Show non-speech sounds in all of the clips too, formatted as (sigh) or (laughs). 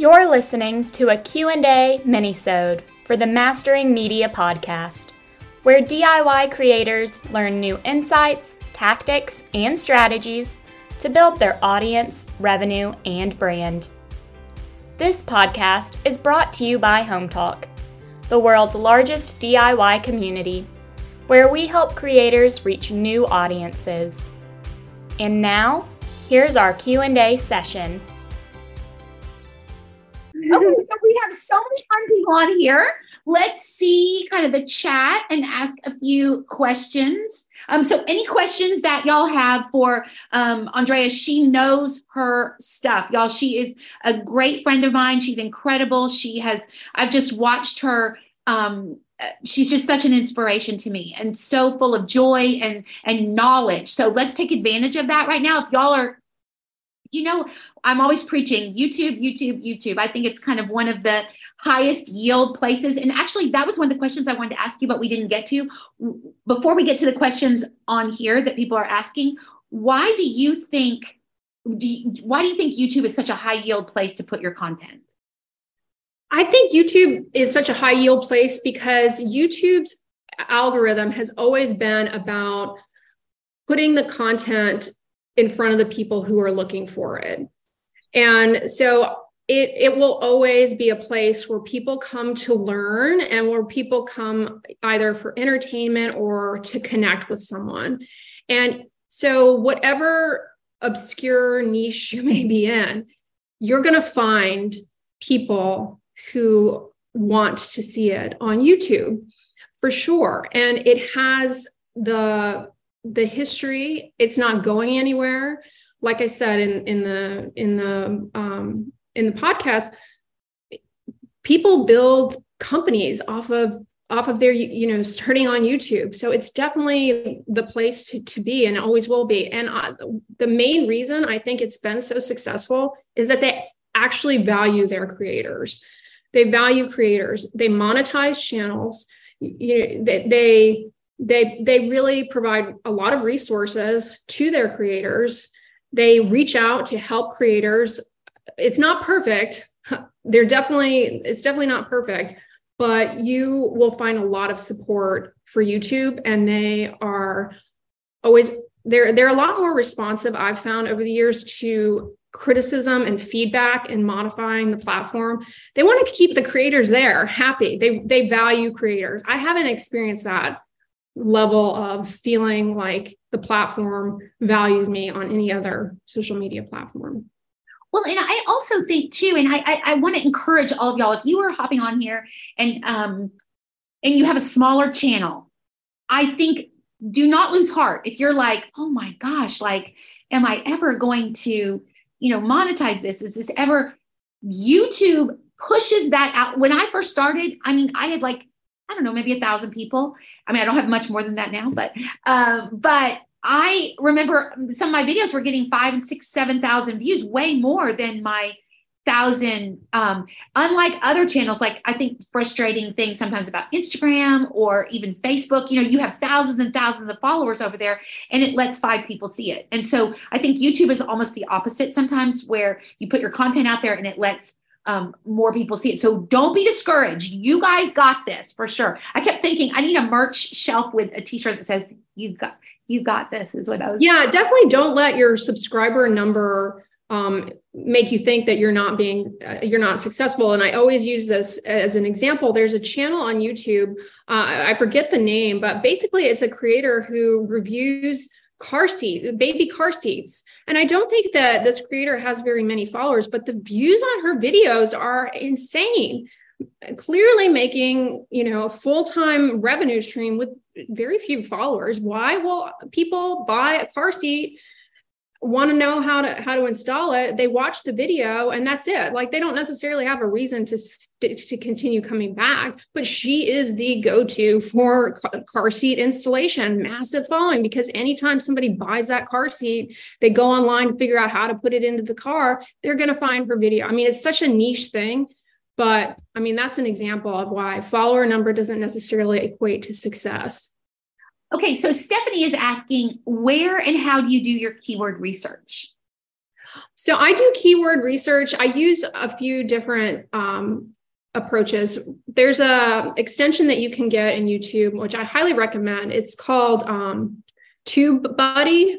You're listening to a Q&A minisode for the Mastering Media podcast, where DIY creators learn new insights, tactics, and strategies to build their audience, revenue, and brand. This podcast is brought to you by Hometalk, the world's largest DIY community, where we help creators reach new audiences. And now, here's our Q&A session. Okay, so we have so many fun people on here. Let's see kind of the chat and ask a few questions. Um, so any questions that y'all have for um, Andrea, she knows her stuff. Y'all, she is a great friend of mine. She's incredible. She has, I've just watched her um, she's just such an inspiration to me and so full of joy and and knowledge so let's take advantage of that right now if y'all are you know, I'm always preaching YouTube, YouTube, YouTube. I think it's kind of one of the highest yield places. And actually, that was one of the questions I wanted to ask you, but we didn't get to. Before we get to the questions on here that people are asking, why do you think? Do you, why do you think YouTube is such a high yield place to put your content? I think YouTube is such a high yield place because YouTube's algorithm has always been about putting the content in front of the people who are looking for it. And so it, it will always be a place where people come to learn and where people come either for entertainment or to connect with someone. And so, whatever obscure niche you may be in, you're going to find people who want to see it on YouTube for sure. And it has the the history it's not going anywhere. Like i said in in the in the um in the podcast people build companies off of off of their you know starting on youtube. So it's definitely the place to, to be and always will be. And uh, the main reason i think it's been so successful is that they actually value their creators. They value creators. They monetize channels. You know they, they they they really provide a lot of resources to their creators. They reach out to help creators. It's not perfect. (laughs) They're definitely it's definitely not perfect but you will find a lot of support for youtube and they are always they're they're a lot more responsive i've found over the years to criticism and feedback and modifying the platform. They want to keep the creators there happy. They they value creators. I haven't experienced that level of feeling like the platform values me on any other social media platform. Well, and I also think too, and I I, I want to encourage all of y'all if you are hopping on here and um and you have a smaller channel, I think do not lose heart if you're like, oh my gosh, like, am I ever going to, you know, monetize this? Is this ever YouTube pushes that out? When I first started, I mean, I had like I don't know, maybe a thousand people. I mean, I don't have much more than that now, but um, but I remember some of my videos were getting five and six, seven thousand views, way more than my thousand. Um, unlike other channels, like I think frustrating thing sometimes about Instagram or even Facebook, you know, you have thousands and thousands of followers over there, and it lets five people see it. And so I think YouTube is almost the opposite sometimes, where you put your content out there and it lets um, more people see it. So don't be discouraged. You guys got this for sure. I kept thinking I need a merch shelf with a t-shirt that says you've got you got this is what I was. Yeah, definitely don't let your subscriber number um, make you think that you're not being uh, you're not successful and i always use this as an example there's a channel on youtube uh, i forget the name but basically it's a creator who reviews car seat, baby car seats. And I don't think that this creator has very many followers, but the views on her videos are insane. Clearly making, you know, a full-time revenue stream with very few followers. Why? will people buy a car seat want to know how to how to install it they watch the video and that's it. Like they don't necessarily have a reason to st- to continue coming back but she is the go-to for car seat installation massive following because anytime somebody buys that car seat they go online to figure out how to put it into the car they're going to find her video. I mean it's such a niche thing but i mean that's an example of why follower number doesn't necessarily equate to success Okay, so Stephanie is asking, where and how do you do your keyword research? So I do keyword research. I use a few different um, approaches. There's a extension that you can get in YouTube, which I highly recommend. It's called um, TubeBuddy.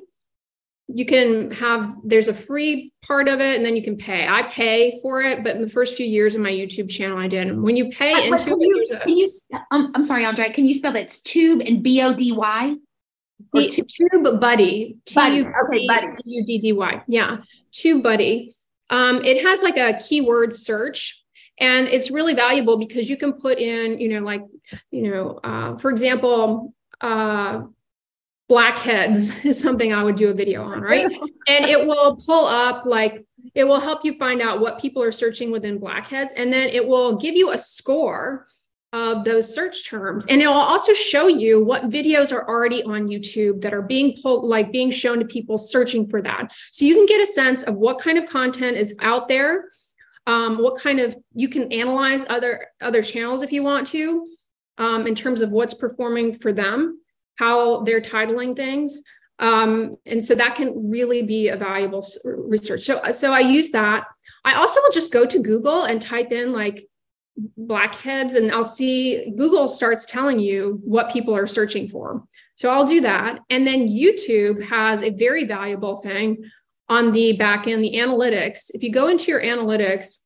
You can have there's a free part of it, and then you can pay. I pay for it, but in the first few years of my YouTube channel, I did. When you pay into can it, you, can you um, I'm sorry, Andre. Can you spell that? It's Tube and B O D Y. Tube Buddy. Buddy. Okay, Buddy. U D D Y. Yeah, Tube Buddy. Um, it has like a keyword search, and it's really valuable because you can put in, you know, like, you know, uh, for example, uh, blackheads (laughs) is something I would do a video on, right? and it will pull up like it will help you find out what people are searching within blackheads, and then it will give you a score of those search terms. And it will also show you what videos are already on YouTube that are being pulled, like being shown to people searching for that. So you can get a sense of what kind of content is out there, um, what kind of you can analyze other other channels if you want to, um, in terms of what's performing for them, how they're titling things. Um, and so that can really be a valuable research. So, so I use that. I also will just go to Google and type in like blackheads and I'll see Google starts telling you what people are searching for. So I'll do that. And then YouTube has a very valuable thing on the back end, the analytics. If you go into your analytics,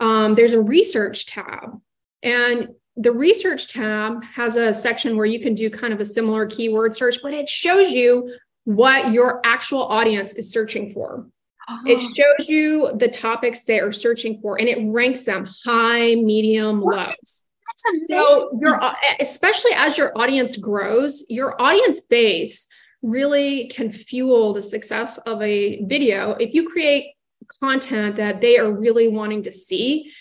um, there's a research tab. And the research tab has a section where you can do kind of a similar keyword search, but it shows you what your actual audience is searching for. It oh. shows you the topics they are searching for and it ranks them high, medium, what? low. So your uh, especially as your audience grows, your audience base really can fuel the success of a video. If you create content that they are really wanting to see,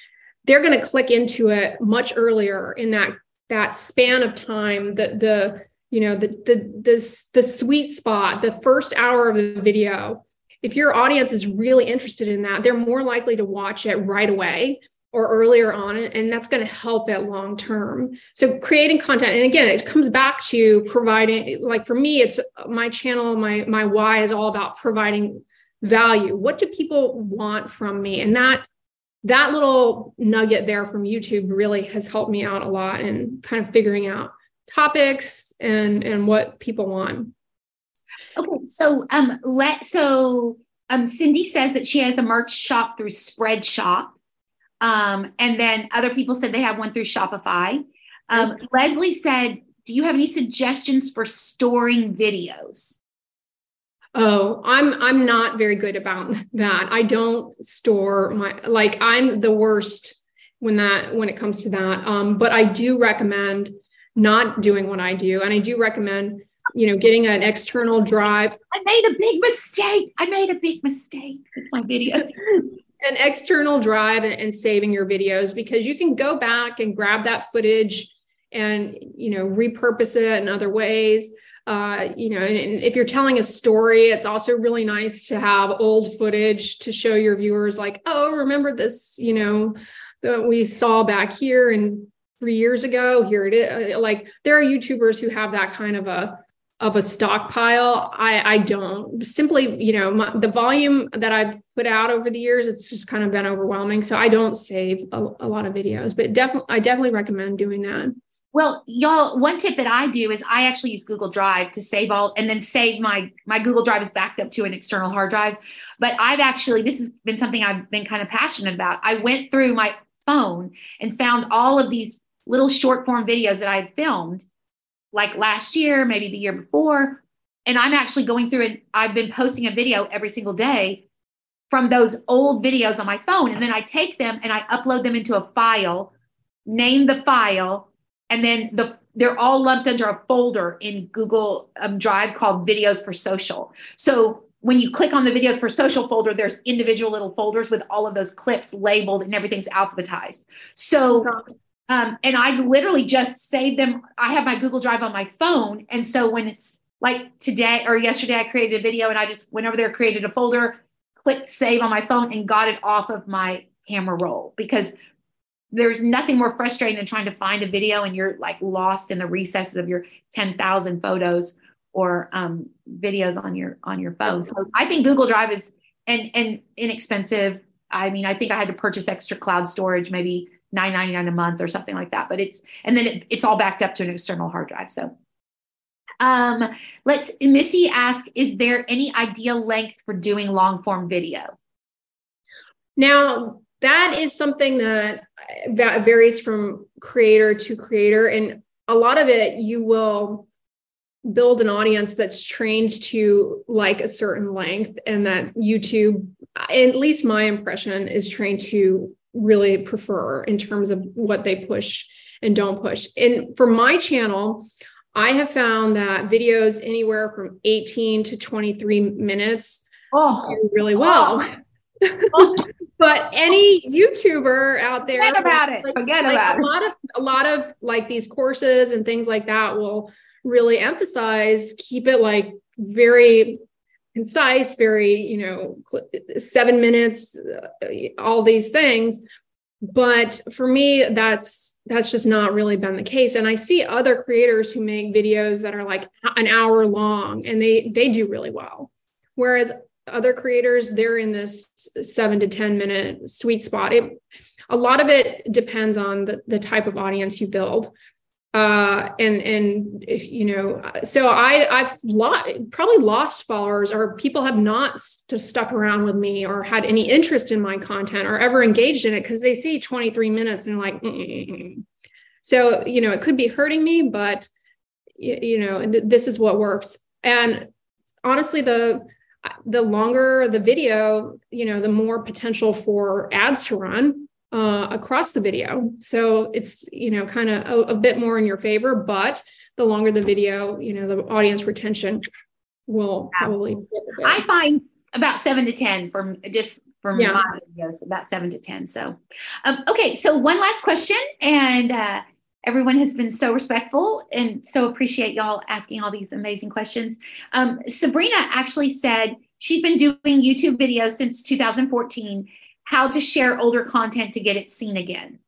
they're going to click into it much earlier in that that span of time that the you know the the the the sweet spot the first hour of the video. If your audience is really interested in that, they're more likely to watch it right away or earlier on and that's going to help it long term. So creating content and again it comes back to providing like for me it's my channel my my why is all about providing value. What do people want from me? And that that little nugget there from youtube really has helped me out a lot in kind of figuring out topics and and what people want Okay, so um, let so um, Cindy says that she has a merch shop through Spreadshop, um, and then other people said they have one through Shopify. Um, Leslie said, "Do you have any suggestions for storing videos?" Oh, I'm I'm not very good about (laughs) that. I don't store my like I'm the worst when that when it comes to that. Um, but I do recommend not doing what I do, and I do recommend you know, getting an external (laughs) drive. I made a big mistake. I made a big mistake with my videos. (laughs) an external drive and, and saving your videos because you can go back and grab that footage and you know repurpose it in other ways uh, you know and, and, if you're telling a story it's also really nice to have old footage to show your viewers like oh remember this you know that we saw back here and three years ago here it is. Like there are youtubers who have that kind of a of a stockpile. I i don't. Simply you know my, the volume that i've put out over the years it's just kind of been overwhelming. So i don't save a, a lot of videos but definitely i definitely recommend doing that well y'all one tip that i do is i actually use google drive to save all and then save my my google drive is backed up to an external hard drive but i've actually this has been something i've been kind of passionate about i went through my phone and found all of these little short form videos that i had filmed like last year, maybe the year before. And I'm actually going through and I've been posting a video every single day from those old videos on my phone. And then I take them and I upload them into a file, name the file, and then the they're all lumped under a folder in Google um, Drive called Videos for Social. So when you click on the Videos for Social folder, there's individual little folders with all of those clips labeled and everything's alphabetized. So um, and I literally just save them. I have my Google Drive on my phone. And so when it's like today or yesterday, I created a video and I just went over there, created a folder, clicked save on my phone, and got it off of my camera roll because there's nothing more frustrating than trying to find a video and you're like lost in the recesses of your 10,000 photos or um, videos on your on your phone. So I think Google Drive is and and inexpensive. I mean, I think I had to purchase extra cloud storage, maybe nine ninety nine a month or something like that. But it's and then it, it's all backed up to an external hard drive. So um, let's Missy ask, is there any ideal length for doing long form video? Now that is something that varies from creator to creator, and a lot of it you will build an audience that's trained to like a certain length and that YouTube at least my impression is trained to really prefer in terms of what they push and don't push. And for my channel, I have found that videos anywhere from 18 to 23 minutes oh. do really well. Oh. (laughs) oh. But any YouTuber out there, forget about it. forget like about a it. lot of a lot of like these courses and things like that will really emphasize keep it like very concise, very, you know, seven minutes, uh, all these things. But for me, that's that's just not really been the case. And I see other creators who make videos that are like an hour long and they they do really well. Whereas other creators, they're in this seven to 10 minute sweet spot. It, a lot of it depends on the, the type of audience you build uh and and you know so i i've lost probably lost followers or people have not st- stuck around with me or had any interest in my content or ever engaged in it because they see 23 minutes and like Mm-mm. so you know it could be hurting me but you, you know th- this is what works and honestly the the longer the video you know the more potential for ads to run uh, across the video. So it's, you know, kind of a, a, bit more in your favor, but the longer the video, you know, the audience retention will probably. I find about seven to 10 from just from yeah. my videos, about seven to 10. So, um, okay. So one last question and, uh, everyone has been so respectful and so appreciate y'all asking all these amazing questions. Um, Sabrina actually said she's been doing YouTube videos since 2014 how to share older content to get it seen again.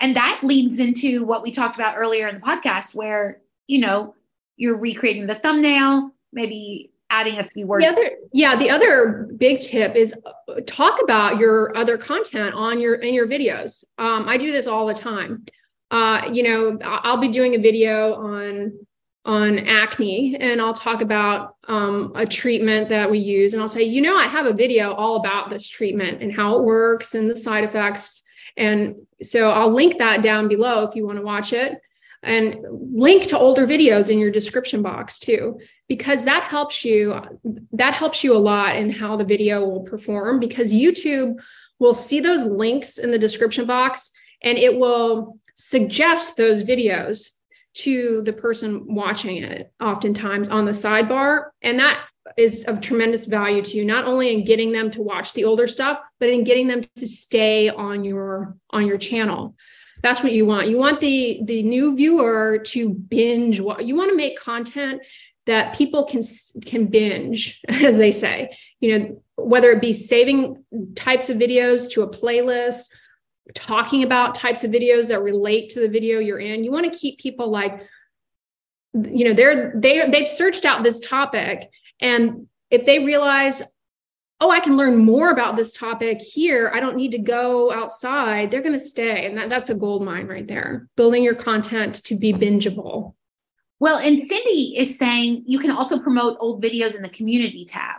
And that leads into what we talked about earlier in the podcast, where, you know, you're recreating the thumbnail, maybe adding a few words. The other, yeah, the other big tip is uh, talk about your other content on your in your videos. Um, I do this all the time. Uh, you know, I'll be doing a video on on acne and I'll talk about um, a treatment that we use. And I'll say, you know, I have a video all about this treatment and how it works and the side effects. And so I'll link that down below if you want to watch it and link to older videos in your description box too because that helps you that helps you a lot in how the video will perform because youtube will see those links in the description box and it will suggest those videos to the person watching it oftentimes on the sidebar. And that is of tremendous value to you not only in getting them to watch the older stuff but in getting them to stay on your on your channel. That's what you want. You want the the new viewer to binge what you want to make content that people can can binge (laughs) as they say. You know whether it be saving types of videos to a playlist talking about types of videos that relate to the video you're in. You want to keep people like, you know, they're they they've searched out this topic, and if they realize, oh, I can learn more about this topic here, I don't need to go outside. They're going to stay, and that, that's a gold mine right there. Building your content to be bingeable. Well, and Cindy is saying you can also promote old videos in the community tab.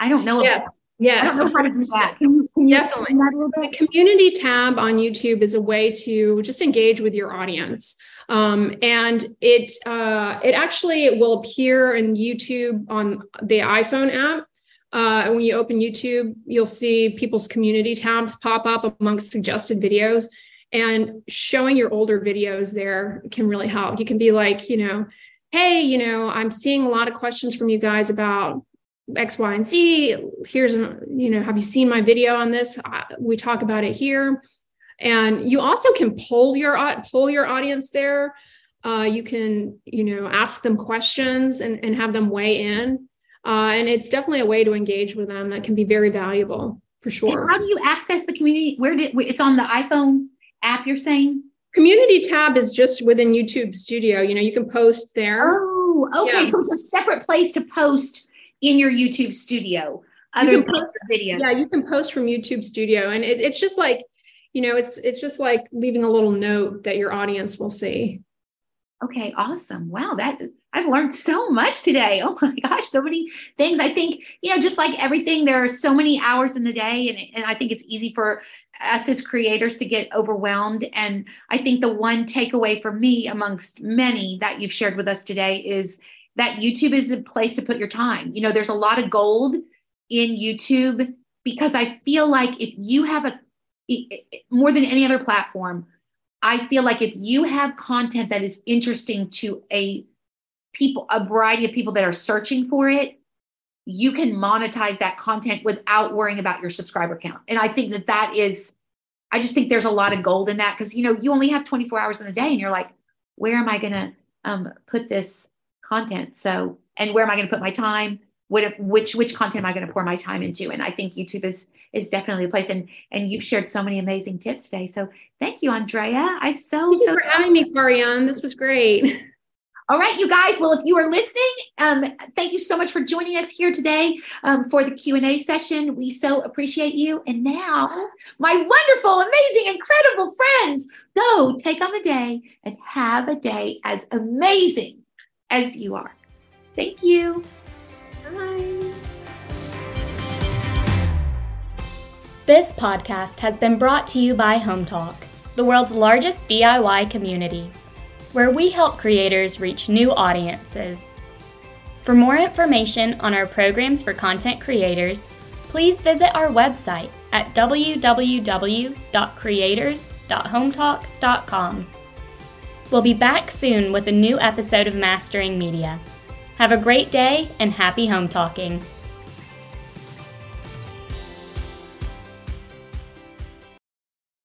I don't know yes. Yes. I don't know how to do that. (laughs) Can you, can you Definitely. The community tab on YouTube is a way to just engage with your audience. Um, and it uh, it actually will appear in YouTube on the iPhone app. Uh, when you open YouTube, you'll see people's community tabs pop up amongst suggested videos. And showing your older videos there can really help. You can be like, you know, hey, you know, I'm seeing a lot of questions from you guys about X, Y, and Z. Here's, you know, have you seen my video on this? We talk about it here. And you also can poll your poll your audience there. Uh, you can, you know, ask them questions and, and have them weigh in. Uh, and it's definitely a way to engage with them that can be very valuable for sure. And how do you access the community? Where did it's on the iPhone app? You're saying community tab is just within YouTube Studio. You know, you can post there. Oh, okay. Yeah. So it's a separate place to post in your YouTube studio. other you post, videos. Yeah, you can post from YouTube Studio, and it, it's just like, you know, it's it's just like leaving a little note that your audience will see. Okay, awesome. Wow, that I've learned so much today. Oh my (laughs) gosh, so many things. I think, you know, just like everything, there are so many hours in the day, and, and I think it's easy for us as creators to get overwhelmed. And I think the one takeaway for me, amongst many that you've shared with us today, is that YouTube is a place to put your time. You know, there's a lot of gold in YouTube because I feel like if you have a more than any other platform, I feel like if you have content that is interesting to a people, a variety of people that are searching for it, you can monetize that content without worrying about your subscriber count. And I think that that is, I just think there's a lot of gold in that because, you know, you only have 24 hours in a day and you're like, where am I going to um, put this content? So, and where am I going to put my time? What, which which content am I going to pour my time into? And I think YouTube is is definitely a place. And and you've shared so many amazing tips today. So thank you, Andrea. I so thank so for having me, KariAnne. This was great. (laughs) All right, you guys. Well, if you are listening, um, thank you so much for joining us here today um, for the Q and A session. We so appreciate you. And now, my wonderful, amazing, incredible friends, go take on the day and have a day as amazing as you are. Thank you. Bye. This podcast has been brought to you by Hometalk, the world's largest DIY community where we help creators reach new audiences. For more information on our programs for content creators, please visit our website at www.creators.hometalk.com. We'll be back soon with a new episode of Mastering Media. Have a great day and happy home talking.